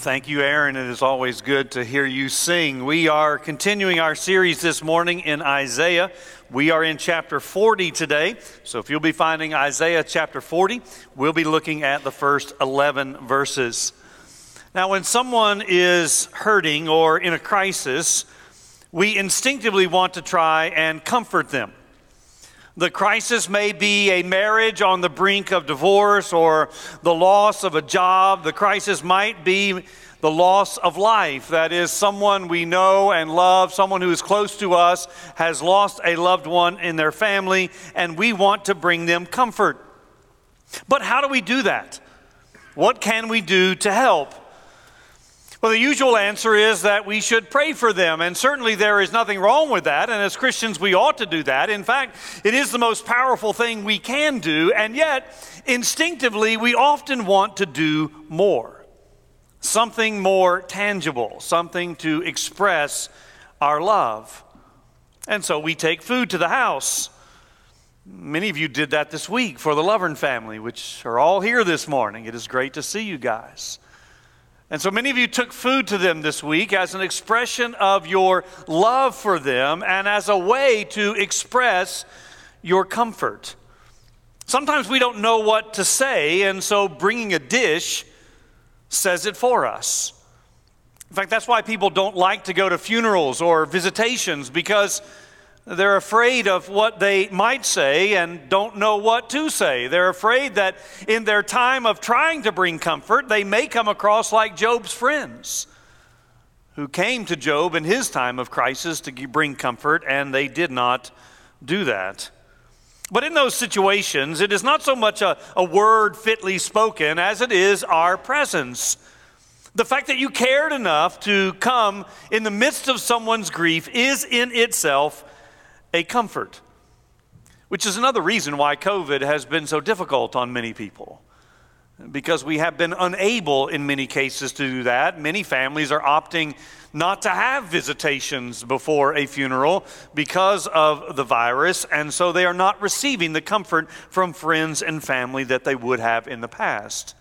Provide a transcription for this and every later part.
Thank you, Aaron. It is always good to hear you sing. We are continuing our series this morning in Isaiah. We are in chapter 40 today. So if you'll be finding Isaiah chapter 40, we'll be looking at the first 11 verses. Now, when someone is hurting or in a crisis, we instinctively want to try and comfort them. The crisis may be a marriage on the brink of divorce or the loss of a job. The crisis might be the loss of life. That is, someone we know and love, someone who is close to us, has lost a loved one in their family, and we want to bring them comfort. But how do we do that? What can we do to help? Well, the usual answer is that we should pray for them, and certainly there is nothing wrong with that, and as Christians we ought to do that. In fact, it is the most powerful thing we can do, and yet, instinctively, we often want to do more. Something more tangible, something to express our love. And so we take food to the house. Many of you did that this week for the Lovern family, which are all here this morning. It is great to see you guys. And so many of you took food to them this week as an expression of your love for them and as a way to express your comfort. Sometimes we don't know what to say, and so bringing a dish says it for us. In fact, that's why people don't like to go to funerals or visitations because they're afraid of what they might say and don't know what to say. They're afraid that in their time of trying to bring comfort, they may come across like Job's friends who came to Job in his time of crisis to bring comfort, and they did not do that. But in those situations, it is not so much a, a word fitly spoken as it is our presence. The fact that you cared enough to come in the midst of someone's grief is in itself a comfort, which is another reason why COVID has been so difficult on many people. Because we have been unable in many cases to do that. Many families are opting not to have visitations before a funeral because of the virus, and so they are not receiving the comfort from friends and family that they would have in the past.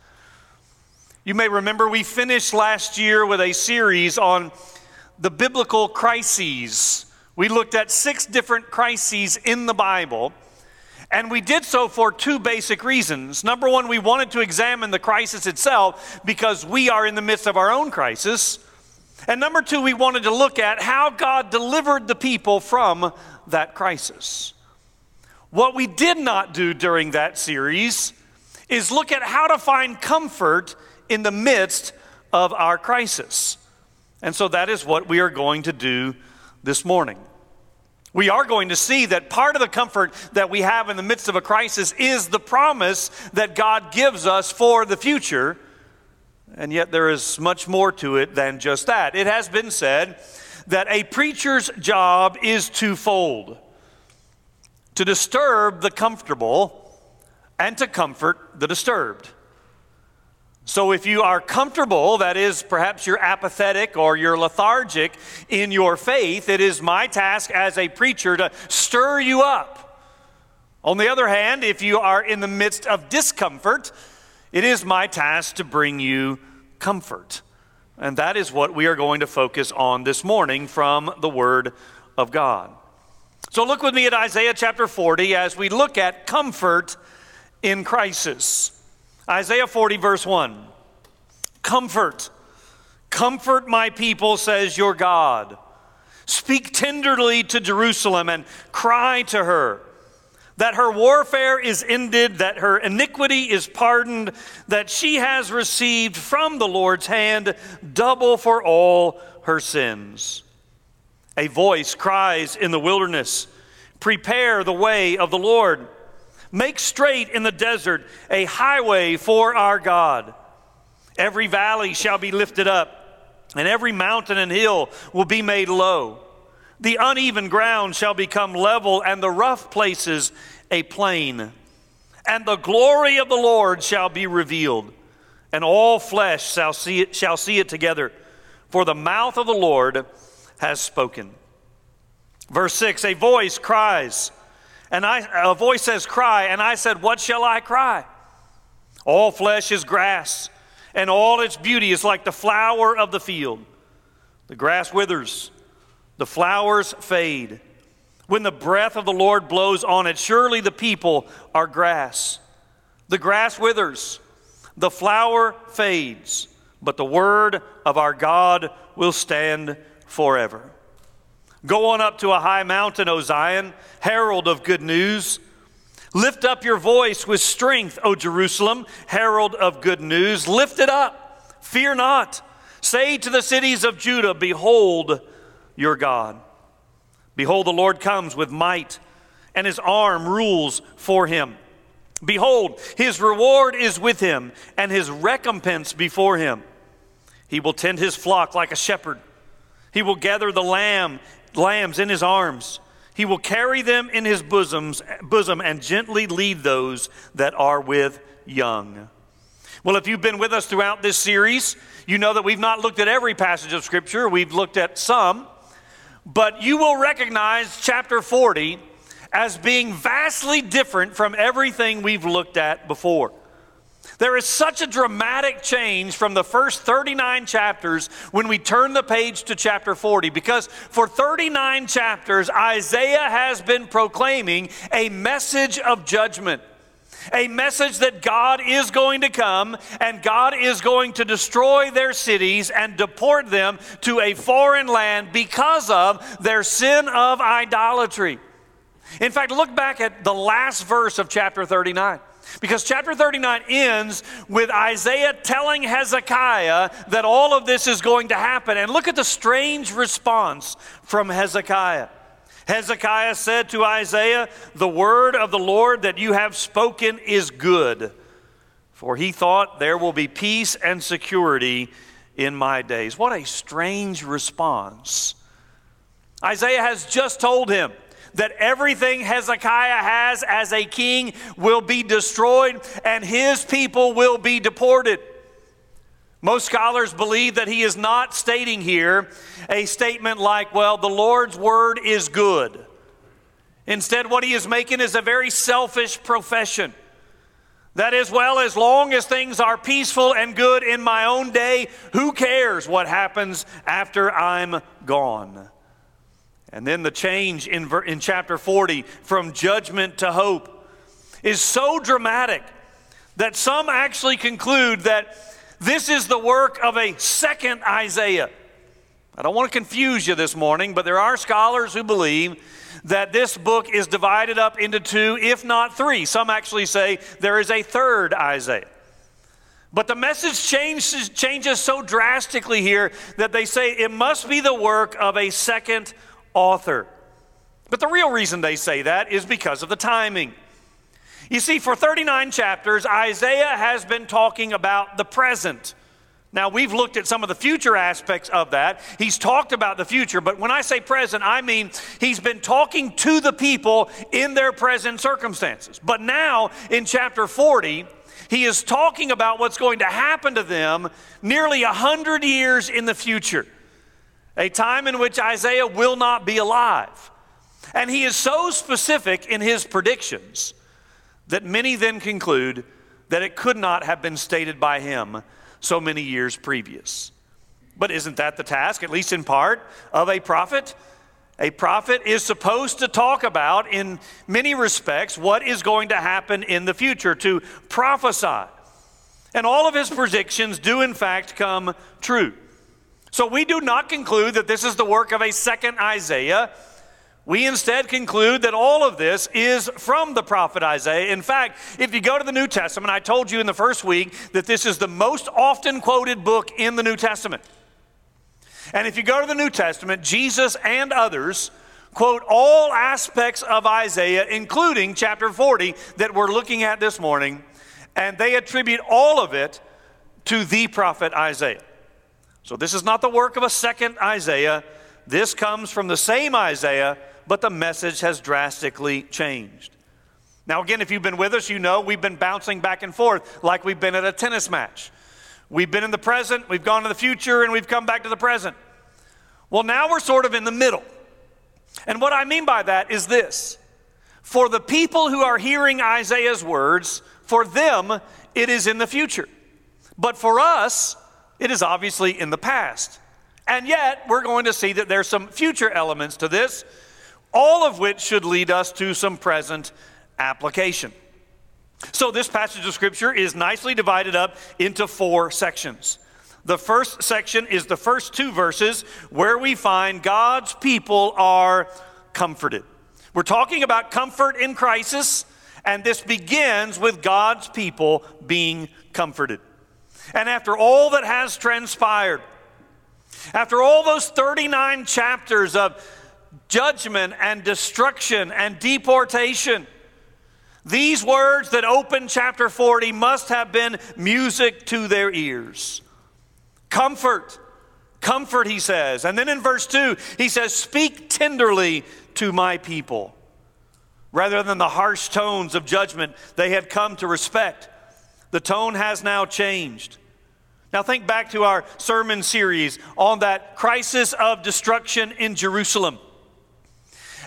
You may remember we finished last year with a series on the biblical crises we looked at six different crises in the Bible, and we did so for two basic reasons. Number one, we wanted to examine the crisis itself because we are in the midst of our own crisis. And number two, we wanted to look at how God delivered the people from that crisis. What we did not do during that series is look at how to find comfort in the midst of our crisis. And so that is what we are going to do this morning. We are going to see that part of the comfort that we have in the midst of a crisis is the promise that God gives us for the future. And yet, there is much more to it than just that. It has been said that a preacher's job is twofold to disturb the comfortable and to comfort the disturbed. So, if you are comfortable, that is, perhaps you're apathetic or you're lethargic in your faith, it is my task as a preacher to stir you up. On the other hand, if you are in the midst of discomfort, it is my task to bring you comfort. And that is what we are going to focus on this morning from the Word of God. So, look with me at Isaiah chapter 40 as we look at comfort in crisis. Isaiah 40, verse 1. Comfort, comfort my people, says your God. Speak tenderly to Jerusalem and cry to her that her warfare is ended, that her iniquity is pardoned, that she has received from the Lord's hand double for all her sins. A voice cries in the wilderness, Prepare the way of the Lord Make straight in the desert a highway for our God. Every valley shall be lifted up, and every mountain and hill will be made low. The uneven ground shall become level, and the rough places a plain. And the glory of the Lord shall be revealed, and all flesh shall see it, shall see it together, for the mouth of the Lord has spoken. Verse 6 A voice cries, and I, a voice says, Cry, and I said, What shall I cry? All flesh is grass, and all its beauty is like the flower of the field. The grass withers the flowers fade. When the breath of the Lord blows on it, surely the people are grass. The grass withers, the flower fades, but the word of our God will stand forever. Go on up to a high mountain, O Zion, herald of good news. Lift up your voice with strength, O Jerusalem, herald of good news. Lift it up, fear not. Say to the cities of Judah, Behold, your God. Behold, the Lord comes with might, and his arm rules for him. Behold, his reward is with him, and his recompense before him. He will tend his flock like a shepherd. He will gather the lamb, lambs in his arms. He will carry them in his bosoms, bosom and gently lead those that are with young. Well, if you've been with us throughout this series, you know that we've not looked at every passage of Scripture, we've looked at some. But you will recognize chapter 40 as being vastly different from everything we've looked at before. There is such a dramatic change from the first 39 chapters when we turn the page to chapter 40 because for 39 chapters, Isaiah has been proclaiming a message of judgment a message that God is going to come and God is going to destroy their cities and deport them to a foreign land because of their sin of idolatry. In fact, look back at the last verse of chapter 39. Because chapter 39 ends with Isaiah telling Hezekiah that all of this is going to happen. And look at the strange response from Hezekiah. Hezekiah said to Isaiah, The word of the Lord that you have spoken is good. For he thought, There will be peace and security in my days. What a strange response. Isaiah has just told him that everything Hezekiah has as a king will be destroyed and his people will be deported. Most scholars believe that he is not stating here a statement like, well, the Lord's word is good. Instead, what he is making is a very selfish profession. That is, well, as long as things are peaceful and good in my own day, who cares what happens after I'm gone? And then the change in, in chapter 40 from judgment to hope is so dramatic that some actually conclude that this is the work of a second Isaiah. I don't want to confuse you this morning, but there are scholars who believe that this book is divided up into two, if not three. Some actually say there is a third Isaiah. But the message changes, changes so drastically here that they say it must be the work of a second author. But the real reason they say that is because of the timing. You see, for 39 chapters, Isaiah has been talking about the present. Now, we've looked at some of the future aspects of that. He's talked about the future, but when I say present, I mean he's been talking to the people in their present circumstances. But now, in chapter 40, he is talking about what's going to happen to them nearly 100 years in the future, a time in which Isaiah will not be alive. And he is so specific in his predictions that many then conclude that it could not have been stated by him so many years previous. But isn't that the task, at least in part, of a prophet? A prophet is supposed to talk about, in many respects, what is going to happen in the future, to prophesy. And all of his predictions do, in fact, come true. So we do not conclude that this is the work of a second Isaiah we instead conclude that all of this is from the prophet Isaiah. In fact, if you go to the New Testament, I told you in the first week that this is the most often quoted book in the New Testament. And if you go to the New Testament, Jesus and others quote all aspects of Isaiah, including chapter 40 that we're looking at this morning, and they attribute all of it to the prophet Isaiah. So this is not the work of a second Isaiah this comes from the same Isaiah, but the message has drastically changed. Now, again, if you've been with us, you know we've been bouncing back and forth like we've been at a tennis match. We've been in the present, we've gone to the future, and we've come back to the present. Well, now we're sort of in the middle. And what I mean by that is this for the people who are hearing Isaiah's words, for them, it is in the future. But for us, it is obviously in the past. And yet, we're going to see that there's some future elements to this, all of which should lead us to some present application. So, this passage of Scripture is nicely divided up into four sections. The first section is the first two verses where we find God's people are comforted. We're talking about comfort in crisis, and this begins with God's people being comforted. And after all that has transpired, after all those 39 chapters of judgment and destruction and deportation, these words that open chapter 40 must have been music to their ears. Comfort, comfort, he says. And then in verse 2, he says, Speak tenderly to my people. Rather than the harsh tones of judgment they had come to respect, the tone has now changed. Now, think back to our sermon series on that crisis of destruction in Jerusalem,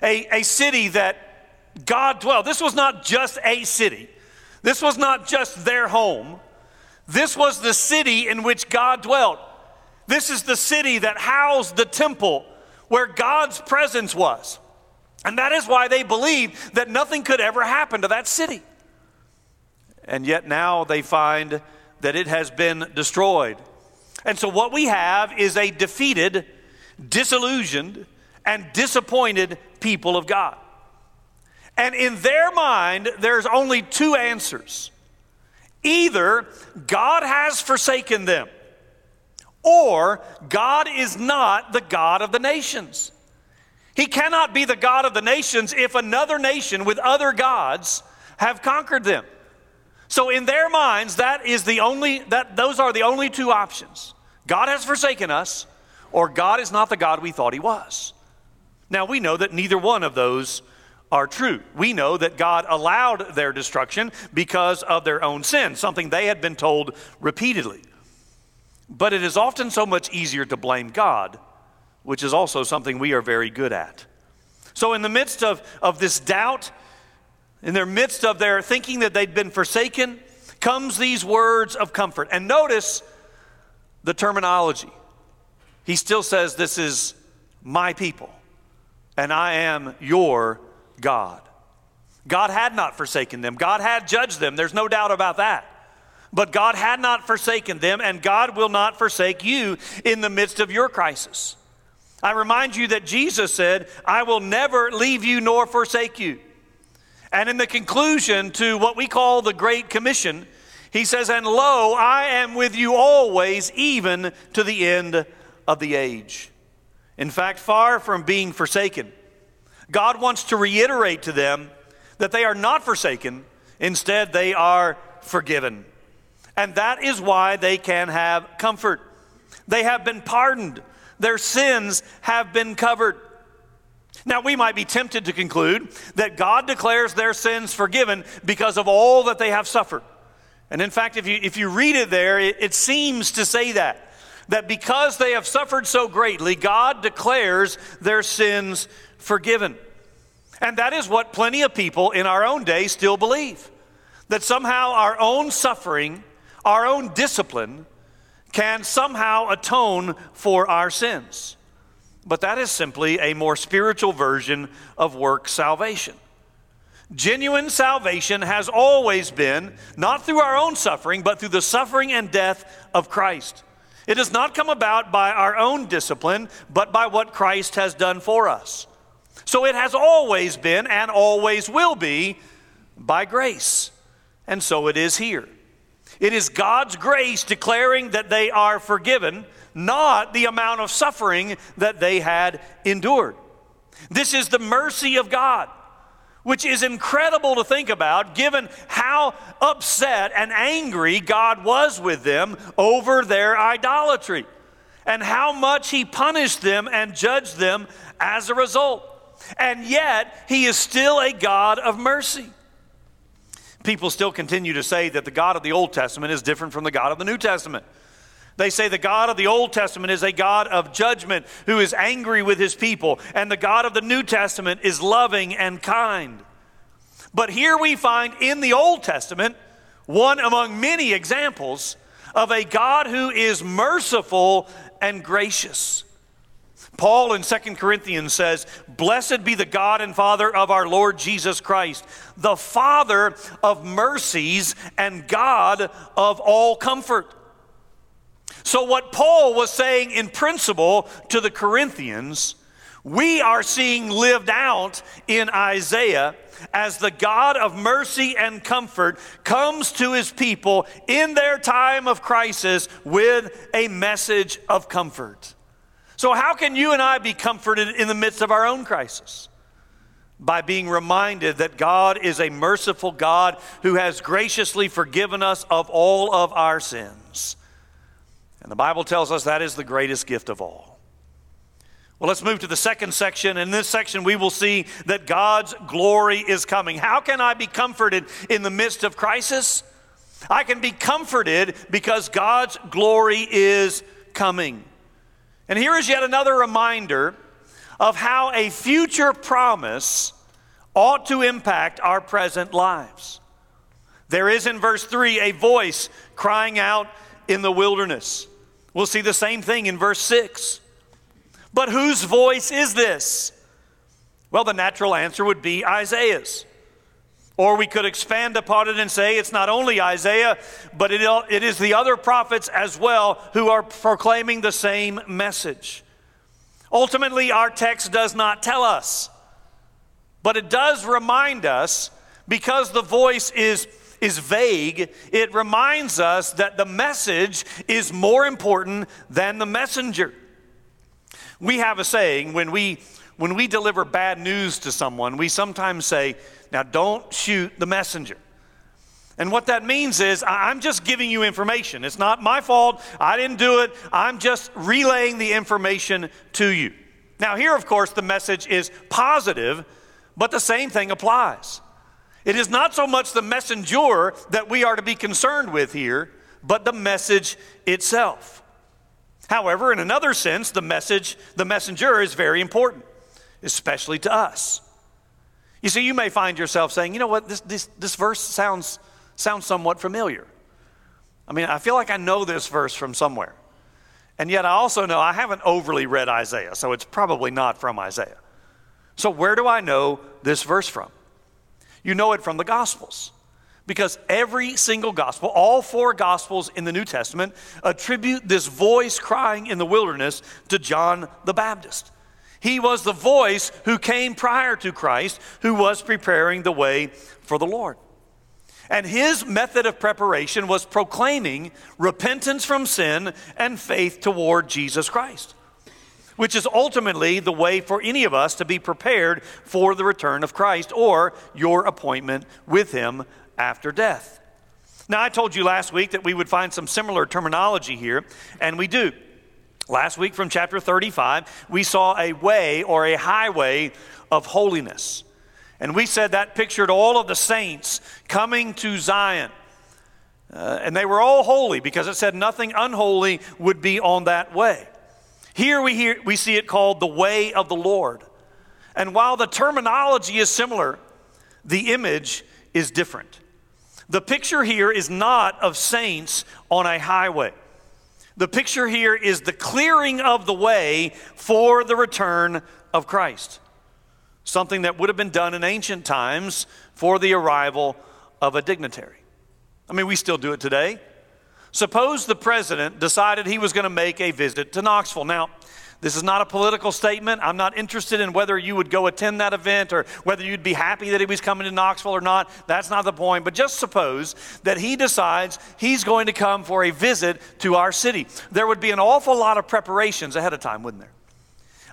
a, a city that God dwelled. This was not just a city, this was not just their home. This was the city in which God dwelt. This is the city that housed the temple where God's presence was. And that is why they believed that nothing could ever happen to that city. And yet now they find that it has been destroyed. And so what we have is a defeated, disillusioned, and disappointed people of God. And in their mind, there's only two answers either God has forsaken them, or God is not the God of the nations. He cannot be the God of the nations if another nation with other gods have conquered them. So in their minds that is the only that those are the only two options. God has forsaken us or God is not the God we thought he was. Now we know that neither one of those are true. We know that God allowed their destruction because of their own sin, something they had been told repeatedly. But it is often so much easier to blame God, which is also something we are very good at. So, in the midst of, of this doubt, in their midst of their thinking that they'd been forsaken, comes these words of comfort. And notice the terminology. He still says, This is my people, and I am your God. God had not forsaken them, God had judged them. There's no doubt about that. But God had not forsaken them, and God will not forsake you in the midst of your crisis. I remind you that Jesus said, I will never leave you nor forsake you. And in the conclusion to what we call the Great Commission, he says, And lo, I am with you always, even to the end of the age. In fact, far from being forsaken, God wants to reiterate to them that they are not forsaken, instead, they are forgiven. And that is why they can have comfort. They have been pardoned, their sins have been covered. Now, we might be tempted to conclude that God declares their sins forgiven because of all that they have suffered. And in fact, if you, if you read it there, it, it seems to say that. That because they have suffered so greatly, God declares their sins forgiven. And that is what plenty of people in our own day still believe that somehow our own suffering, our own discipline, can somehow atone for our sins. But that is simply a more spiritual version of work salvation. Genuine salvation has always been not through our own suffering, but through the suffering and death of Christ. It does not come about by our own discipline, but by what Christ has done for us. So it has always been and always will be by grace. And so it is here. It is God's grace declaring that they are forgiven, not the amount of suffering that they had endured. This is the mercy of God, which is incredible to think about given how upset and angry God was with them over their idolatry. and how much he punished them and judged them as a result. And yet, he is still a God of mercy. People still continue to say that the God of the Old Testament is different from the God of the New Testament. They say the God of the Old Testament is a God of judgment who is angry with his people, and the God of the New Testament is loving and kind. But here we find in the Old Testament one among many examples of a God who is merciful and gracious. Paul in 2 Corinthians says, Blessed be the God and Father of our Lord Jesus Christ, the Father of mercies and God of all comfort. So, what Paul was saying in principle to the Corinthians, we are seeing lived out in Isaiah as the God of mercy and comfort comes to his people in their time of crisis with a message of comfort. So, how can you and I be comforted in the midst of our own crisis? By being reminded that God is a merciful God who has graciously forgiven us of all of our sins. And the Bible tells us that is the greatest gift of all. Well, let's move to the second section. In this section, we will see that God's glory is coming. How can I be comforted in the midst of crisis? I can be comforted because God's glory is coming. And here is yet another reminder of how a future promise ought to impact our present lives. There is in verse 3 a voice crying out in the wilderness. We'll see the same thing in verse 6. But whose voice is this? Well, the natural answer would be Isaiah's. Or we could expand upon it and say it's not only Isaiah, but it, it is the other prophets as well who are proclaiming the same message. Ultimately, our text does not tell us, but it does remind us because the voice is, is vague, it reminds us that the message is more important than the messenger. We have a saying when we when we deliver bad news to someone, we sometimes say, "Now don't shoot the messenger." And what that means is, I'm just giving you information. It's not my fault. I didn't do it. I'm just relaying the information to you. Now, here, of course, the message is positive, but the same thing applies. It is not so much the messenger that we are to be concerned with here, but the message itself. However, in another sense, the message, the messenger is very important, especially to us. You see, you may find yourself saying, you know what, this, this, this verse sounds, sounds somewhat familiar. I mean, I feel like I know this verse from somewhere. And yet I also know I haven't overly read Isaiah, so it's probably not from Isaiah. So, where do I know this verse from? You know it from the Gospels. Because every single gospel, all four gospels in the New Testament, attribute this voice crying in the wilderness to John the Baptist. He was the voice who came prior to Christ, who was preparing the way for the Lord. And his method of preparation was proclaiming repentance from sin and faith toward Jesus Christ, which is ultimately the way for any of us to be prepared for the return of Christ or your appointment with him after death. Now, I told you last week that we would find some similar terminology here, and we do. Last week from chapter 35, we saw a way or a highway of holiness. And we said that pictured all of the saints coming to Zion. Uh, and they were all holy because it said nothing unholy would be on that way. Here we, hear, we see it called the way of the Lord. And while the terminology is similar, the image is different. The picture here is not of saints on a highway. The picture here is the clearing of the way for the return of Christ. Something that would have been done in ancient times for the arrival of a dignitary. I mean, we still do it today. Suppose the president decided he was going to make a visit to Knoxville. Now, this is not a political statement. I'm not interested in whether you would go attend that event or whether you'd be happy that he was coming to Knoxville or not. That's not the point. But just suppose that he decides he's going to come for a visit to our city. There would be an awful lot of preparations ahead of time, wouldn't there?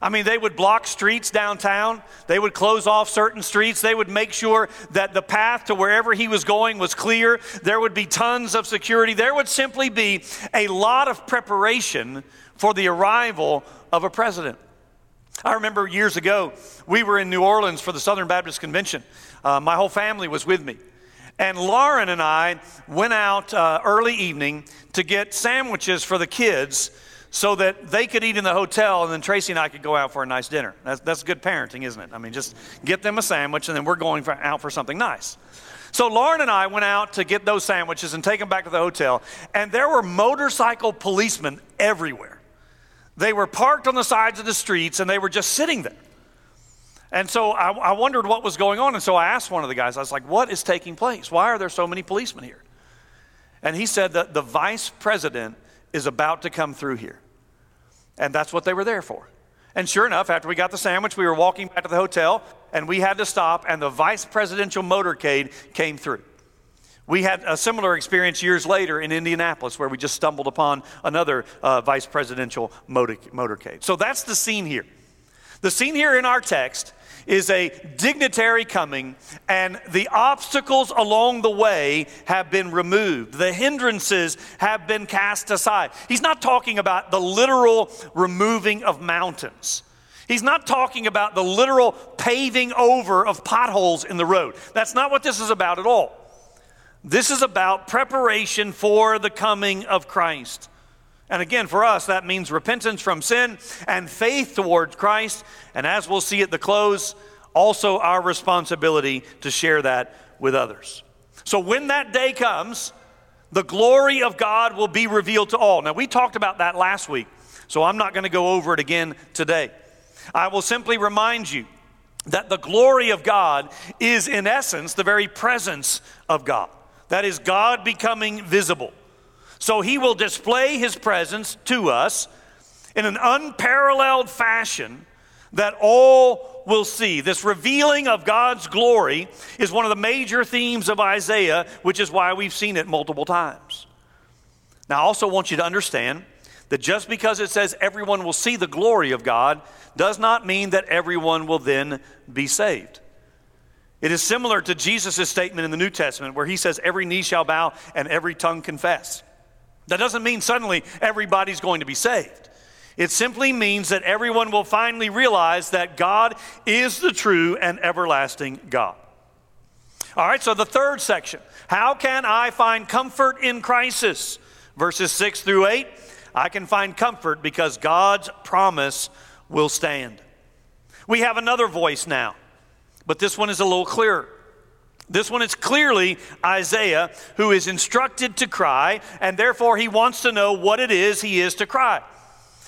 I mean, they would block streets downtown. They would close off certain streets. They would make sure that the path to wherever he was going was clear. There would be tons of security. There would simply be a lot of preparation for the arrival of a president. I remember years ago, we were in New Orleans for the Southern Baptist Convention. Uh, my whole family was with me. And Lauren and I went out uh, early evening to get sandwiches for the kids so that they could eat in the hotel and then Tracy and I could go out for a nice dinner. That's, that's good parenting, isn't it? I mean, just get them a sandwich and then we're going for, out for something nice. So Lauren and I went out to get those sandwiches and take them back to the hotel, and there were motorcycle policemen everywhere. They were parked on the sides of the streets and they were just sitting there. And so I, I, wondered what was going on. And so I asked one of the guys, I was like, what is taking place? Why are there so many policemen here? And he said that the vice president is about to come through here. And that's what they were there for. And sure enough, after we got the sandwich, we were walking back to the hotel and we had to stop, and the vice presidential motorcade came through. We had a similar experience years later in Indianapolis where we just stumbled upon another uh, vice presidential motor- motorcade. So that's the scene here. The scene here in our text is a dignitary coming, and the obstacles along the way have been removed. The hindrances have been cast aside. He's not talking about the literal removing of mountains. He's not talking about the literal paving over of potholes in the road. That's not what this is about at all. This is about preparation for the coming of Christ. And again, for us, that means repentance from sin and faith towards Christ. And as we'll see at the close, also our responsibility to share that with others. So when that day comes, the glory of God will be revealed to all. Now, we talked about that last week, so I'm not going to go over it again today. I will simply remind you that the glory of God is, in essence, the very presence of God. That is, God becoming visible. So he will display his presence to us in an unparalleled fashion that all will see. This revealing of God's glory is one of the major themes of Isaiah, which is why we've seen it multiple times. Now, I also want you to understand that just because it says everyone will see the glory of God does not mean that everyone will then be saved. It is similar to Jesus' statement in the New Testament where he says, Every knee shall bow and every tongue confess. That doesn't mean suddenly everybody's going to be saved. It simply means that everyone will finally realize that God is the true and everlasting God. All right, so the third section how can I find comfort in crisis? Verses 6 through 8. I can find comfort because God's promise will stand. We have another voice now, but this one is a little clearer. This one is clearly Isaiah who is instructed to cry, and therefore he wants to know what it is he is to cry.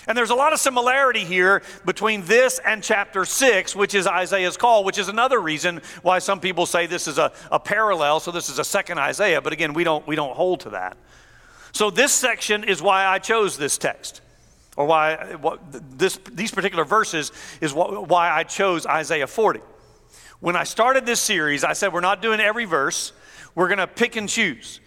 And there's a lot of similarity here between this and chapter 6, which is Isaiah's call, which is another reason why some people say this is a, a parallel, so this is a second Isaiah. But again, we don't, we don't hold to that. So this section is why I chose this text, or why what, this, these particular verses is what, why I chose Isaiah 40. When I started this series, I said we're not doing every verse, we're going to pick and choose.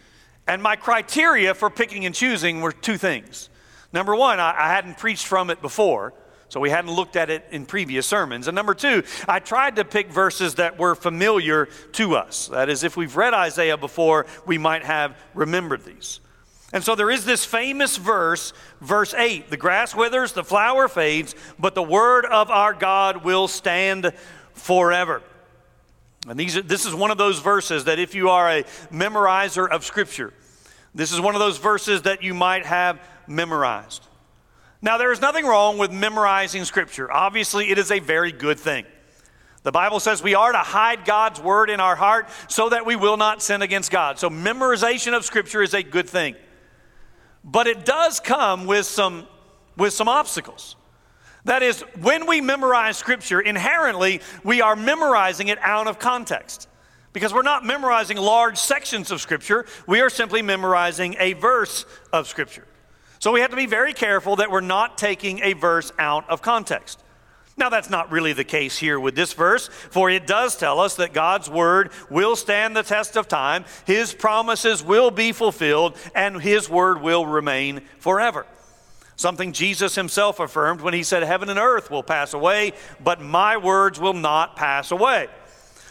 And my criteria for picking and choosing were two things. Number one, I, I hadn't preached from it before, so we hadn't looked at it in previous sermons. And number two, I tried to pick verses that were familiar to us. That is, if we've read Isaiah before, we might have remembered these. And so there is this famous verse, verse 8 the grass withers, the flower fades, but the word of our God will stand forever. And these, this is one of those verses that if you are a memorizer of Scripture, this is one of those verses that you might have memorized. Now, there is nothing wrong with memorizing Scripture. Obviously, it is a very good thing. The Bible says we are to hide God's word in our heart so that we will not sin against God. So, memorization of Scripture is a good thing. But it does come with some, with some obstacles. That is, when we memorize Scripture, inherently we are memorizing it out of context. Because we're not memorizing large sections of Scripture, we are simply memorizing a verse of Scripture. So we have to be very careful that we're not taking a verse out of context. Now, that's not really the case here with this verse, for it does tell us that God's word will stand the test of time, His promises will be fulfilled, and His word will remain forever. Something Jesus himself affirmed when he said, Heaven and earth will pass away, but my words will not pass away.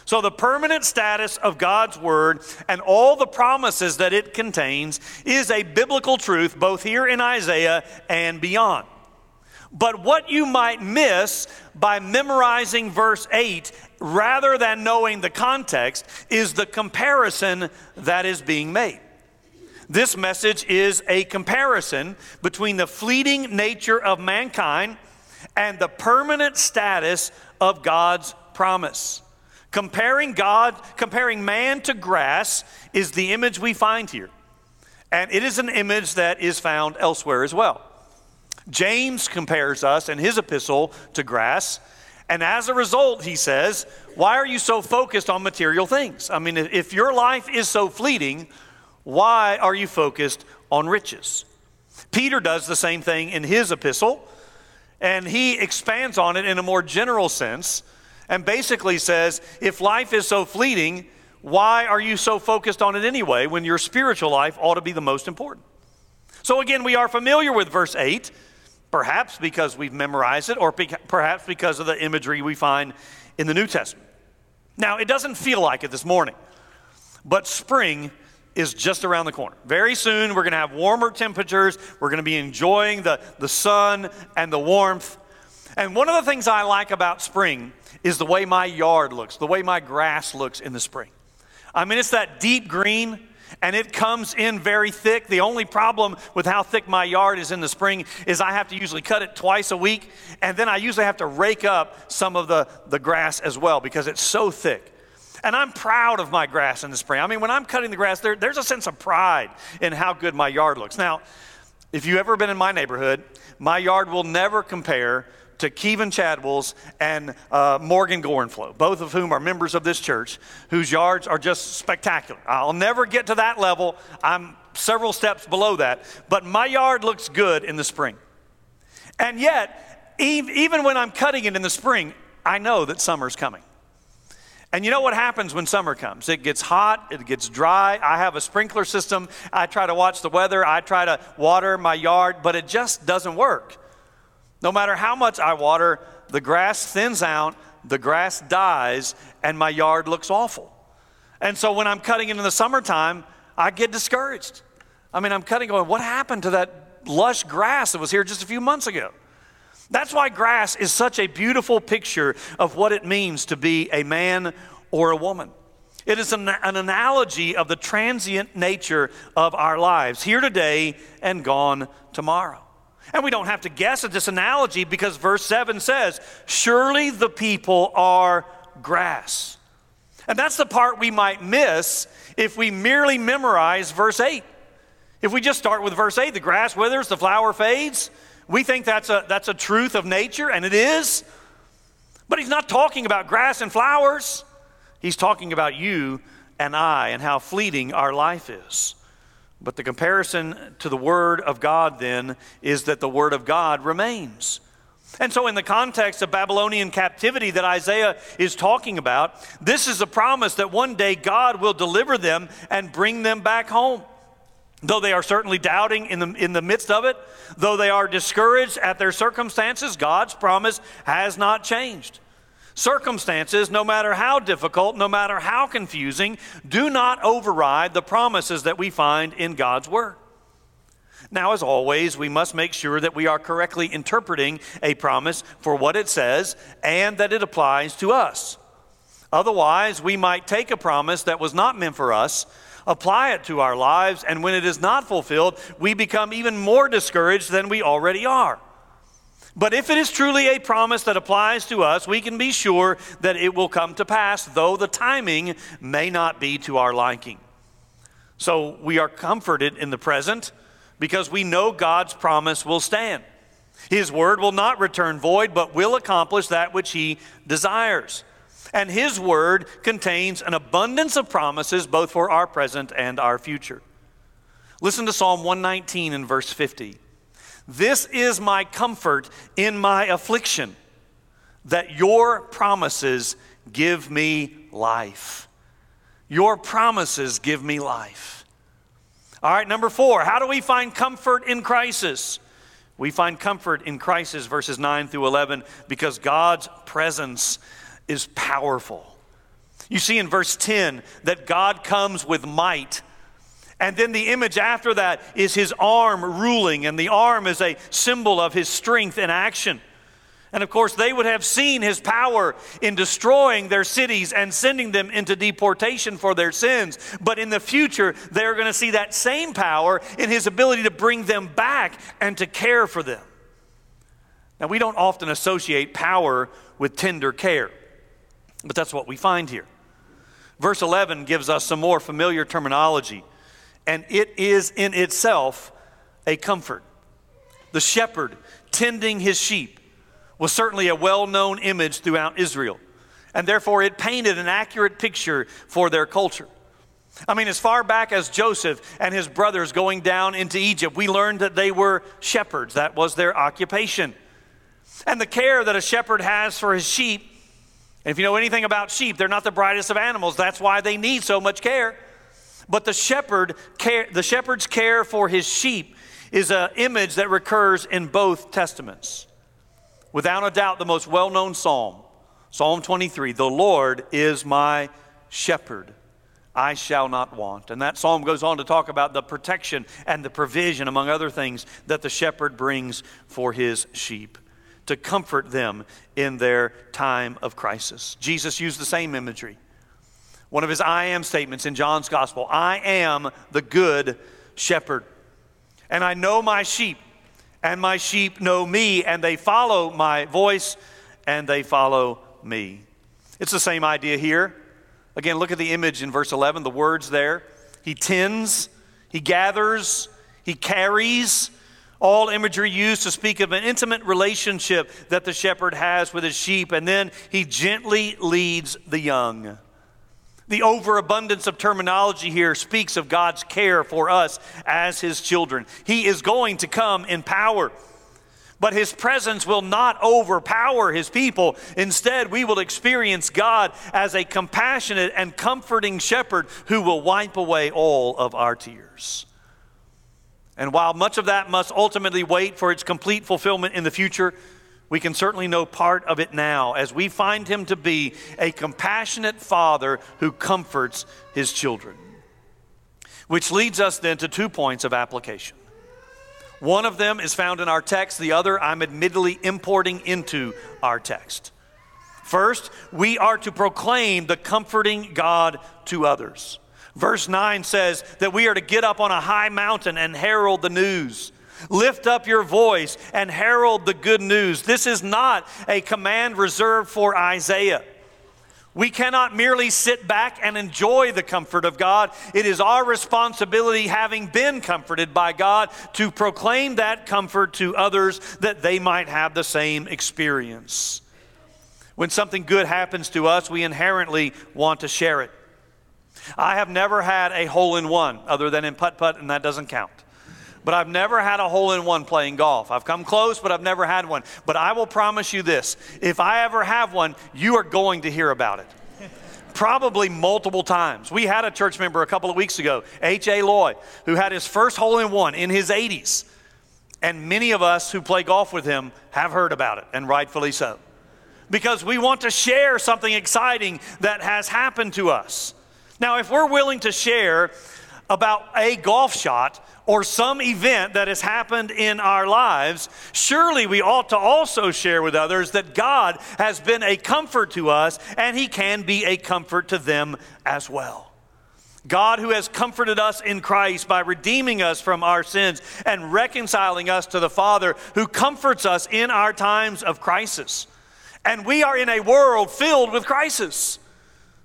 So, the permanent status of God's Word and all the promises that it contains is a biblical truth both here in Isaiah and beyond. But what you might miss by memorizing verse 8 rather than knowing the context is the comparison that is being made. This message is a comparison between the fleeting nature of mankind and the permanent status of God's promise. Comparing God, comparing man to grass is the image we find here. And it is an image that is found elsewhere as well. James compares us in his epistle to grass. And as a result, he says, Why are you so focused on material things? I mean, if your life is so fleeting, why are you focused on riches? Peter does the same thing in his epistle, and he expands on it in a more general sense and basically says, If life is so fleeting, why are you so focused on it anyway when your spiritual life ought to be the most important? So, again, we are familiar with verse 8 perhaps because we've memorized it, or perhaps because of the imagery we find in the New Testament. Now, it doesn't feel like it this morning, but spring is just around the corner. Very soon, we're going to have warmer temperatures. We're going to be enjoying the, the sun and the warmth. And one of the things I like about spring is the way my yard looks, the way my grass looks in the spring. I mean, it's that deep green and it comes in very thick. The only problem with how thick my yard is in the spring is I have to usually cut it twice a week, and then I usually have to rake up some of the, the grass as well because it's so thick. And I'm proud of my grass in the spring. I mean, when I'm cutting the grass, there, there's a sense of pride in how good my yard looks. Now, if you've ever been in my neighborhood, my yard will never compare to Kevin Chadwell's and uh, Morgan Gorenflow, both of whom are members of this church, whose yards are just spectacular. I'll never get to that level. I'm several steps below that, but my yard looks good in the spring. And yet, even when I'm cutting it in the spring, I know that summer's coming. And you know what happens when summer comes? It gets hot, it gets dry. I have a sprinkler system. I try to watch the weather, I try to water my yard, but it just doesn't work. No matter how much I water, the grass thins out, the grass dies, and my yard looks awful. And so when I'm cutting in the summertime, I get discouraged. I mean, I'm cutting going, what happened to that lush grass that was here just a few months ago? That's why grass is such a beautiful picture of what it means to be a man or a woman. It is an, an, analogy of the transient nature of our lives, here today and gone tomorrow. And we don't have to guess at this analogy because verse 7 says, Surely the people are grass. And that's the part we might miss if we merely memorize verse 8. If we just start with verse 8, the grass withers, the flower fades, we think that's a, that's a truth of nature, and it is. But he's not talking about grass and flowers, he's talking about you and I and how fleeting our life is. But the comparison to the Word of God then is that the Word of God remains. And so, in the context of Babylonian captivity that Isaiah is talking about, this is a promise that one day God will deliver them and bring them back home. Though they are certainly doubting in the, in the midst of it, though they are discouraged at their circumstances, God's promise has not changed. Circumstances, no matter how difficult, no matter how confusing, do not override the promises that we find in God's Word. Now, as always, we must make sure that we are correctly interpreting a promise for what it says and that it applies to us. Otherwise, we might take a promise that was not meant for us, apply it to our lives, and when it is not fulfilled, we become even more discouraged than we already are. But if it is truly a promise that applies to us, we can be sure that it will come to pass, though the timing may not be to our liking. So we are comforted in the present because we know God's promise will stand. His word will not return void, but will accomplish that which He desires. And His word contains an abundance of promises both for our present and our future. Listen to Psalm 119 and verse 50. This is my comfort in my affliction, that your promises give me life. Your promises give me life. All right, number four, how do we find comfort in crisis? We find comfort in crisis, verses 9 through 11, because God's presence is powerful. You see in verse 10 that God comes with might And then the image after that is his arm ruling, and the arm is a symbol of his strength in action. And of course, they would have seen his power in destroying their cities and sending them into deportation for their sins. But in the future, they're going to see that same power in his ability to bring them back and to care for them. Now, we don't often associate power with tender care, but that's what we find here. Verse 11 gives us some more familiar terminology, and it is in itself a comfort. The shepherd tending his sheep was certainly a well known image throughout Israel, and therefore it painted an accurate picture for their culture. I mean, as far back as Joseph and his brothers going down into Egypt, we learned that they were shepherds. That was their occupation. And the care that a shepherd has for his sheep, and if you know anything about sheep, they're not the brightest of animals. That's why they need so much care. But the shepherd care, the shepherd's care for his sheep is an image that recurs in both testaments. Without a doubt, the most well known psalm, Psalm 23 The Lord is my shepherd. I shall not want. And that psalm goes on to talk about the protection and the provision, among other things, that the shepherd brings for his sheep to comfort them in their time of crisis. Jesus used the same imagery. One of his I am statements in John's gospel I am the good shepherd, and I know my sheep, and my sheep know me, and they follow my voice, and they follow me. It's the same idea here. Again, look at the image in verse 11, the words there. He tends, he gathers, he carries. All imagery used to speak of an intimate relationship that the shepherd has with his sheep, and then he gently leads the young. The overabundance of terminology here speaks of God's care for us as His children. He is going to come in power, but His presence will not overpower His people. Instead, we will experience God as a compassionate and comforting shepherd who will wipe away all of our tears. And while much of that must ultimately wait for its complete fulfillment in the future, we can certainly know part of it now as we find him to be a compassionate father who comforts his children. Which leads us then to two points of application. One of them is found in our text, the other I'm admittedly importing into our text. First, we are to proclaim the comforting God to others. Verse 9 says that we are to get up on a high mountain and herald the news. Lift up your voice and herald the good news. This is not a command reserved for Isaiah. We cannot merely sit back and enjoy the comfort of God. It is our responsibility, having been comforted by God, to proclaim that comfort to others that they might have the same experience. When something good happens to us, we inherently want to share it. I have never had a hole in one other than in putt putt, and that doesn't count but I've never had a hole in one playing golf. I've come close, but I've never had one. But I will promise you this if I ever have one, you are going to hear about it. Probably multiple times. We had a church member a couple of weeks ago, H.A. Loy, who had his first hole in one in his 80s. And many of us who play golf with him have heard about it, and rightfully so. Because we want to share something exciting that has happened to us. Now, if we're willing to share about a golf shot, or some event that has happened in our lives, surely we ought to also share with others that God has been a comfort to us and He can be a comfort to them as well. God, who has comforted us in Christ by redeeming us from our sins and reconciling us to the Father, who comforts us in our times of crisis. And we are in a world filled with crisis.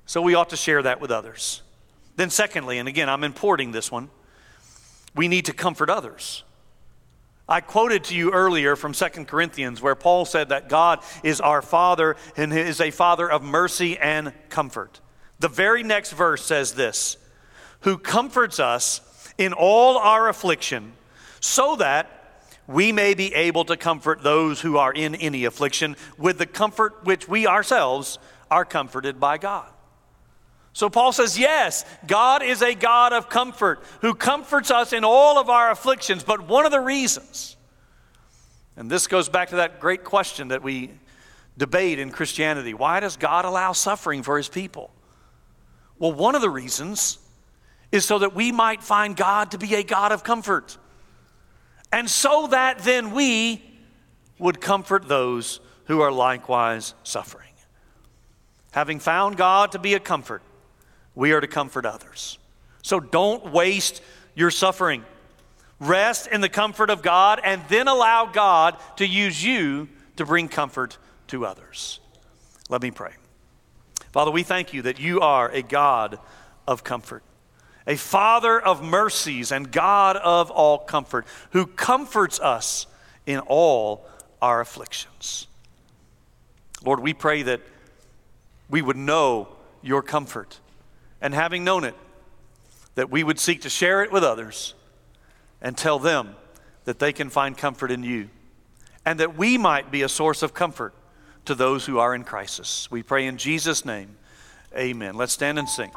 So we ought to share that with others. Then, secondly, and again, I'm importing this one we need to comfort others. I quoted to you earlier from 2 Corinthians where Paul said that God is our Father and is a Father of mercy and comfort. The very next verse says this Who comforts us in all our affliction, so that we may be able to comfort those who are in any affliction with the comfort which we ourselves are comforted by God. So Paul says, yes, God is a God of comfort who comforts us in all of our afflictions. But one of the reasons, and this goes back to that great question that we debate in Christianity why does God allow suffering for his people? Well, one of the reasons is so that we might find God to be a God of comfort. And so that then we would comfort those who are likewise suffering. Having found God to be a comfort, we are to comfort others. So don't waste your suffering. Rest in the comfort of God and then allow God to use you to bring comfort to others. Let me pray. Father, we thank you that you are a God of comfort, a Father of mercies and God of all comfort, who comforts us in all our afflictions. Lord, we pray that we would know your comfort, and having known it, that we would seek to share it with others and tell them that they can find comfort in you, and that we might be a source of comfort to those who are in crisis. We pray in Jesus' name. Amen. Let's stand and sing.